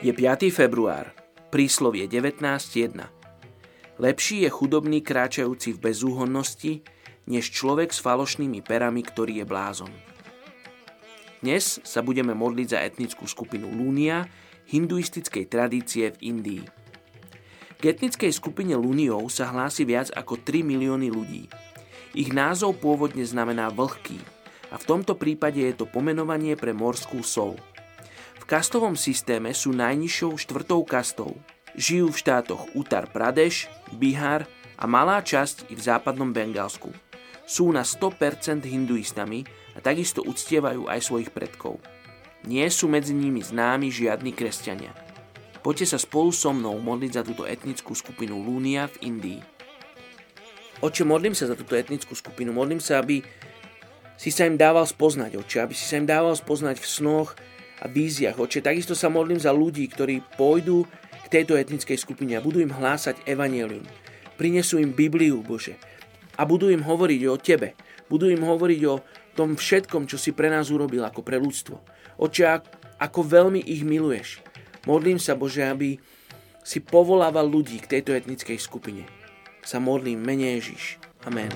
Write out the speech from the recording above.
Je 5. február, príslovie 19.1. Lepší je chudobný kráčajúci v bezúhonnosti, než človek s falošnými perami, ktorý je blázon. Dnes sa budeme modliť za etnickú skupinu Lunia hinduistickej tradície v Indii. K etnickej skupine Luniov sa hlási viac ako 3 milióny ľudí. Ich názov pôvodne znamená vlhký a v tomto prípade je to pomenovanie pre morskú sol – kastovom systéme sú najnižšou štvrtou kastou. Žijú v štátoch Uttar Pradesh, Bihar a malá časť i v západnom Bengálsku. Sú na 100% hinduistami a takisto uctievajú aj svojich predkov. Nie sú medzi nimi známi žiadni kresťania. Poďte sa spolu so mnou modliť za túto etnickú skupinu Lúnia v Indii. Oče, modlím sa za túto etnickú skupinu. Modlím sa, aby si sa im dával spoznať, oče, aby si sa im dával spoznať v snoch, a víziach. Oče, takisto sa modlím za ľudí, ktorí pôjdu k tejto etnickej skupine a budú im hlásať evanelium. Prinesú im Bibliu, Bože. A budú im hovoriť o Tebe. Budú im hovoriť o tom všetkom, čo si pre nás urobil ako pre ľudstvo. Oče, ako veľmi ich miluješ. Modlím sa, Bože, aby si povolával ľudí k tejto etnickej skupine. Sa modlím, mene Ježiš. Amen.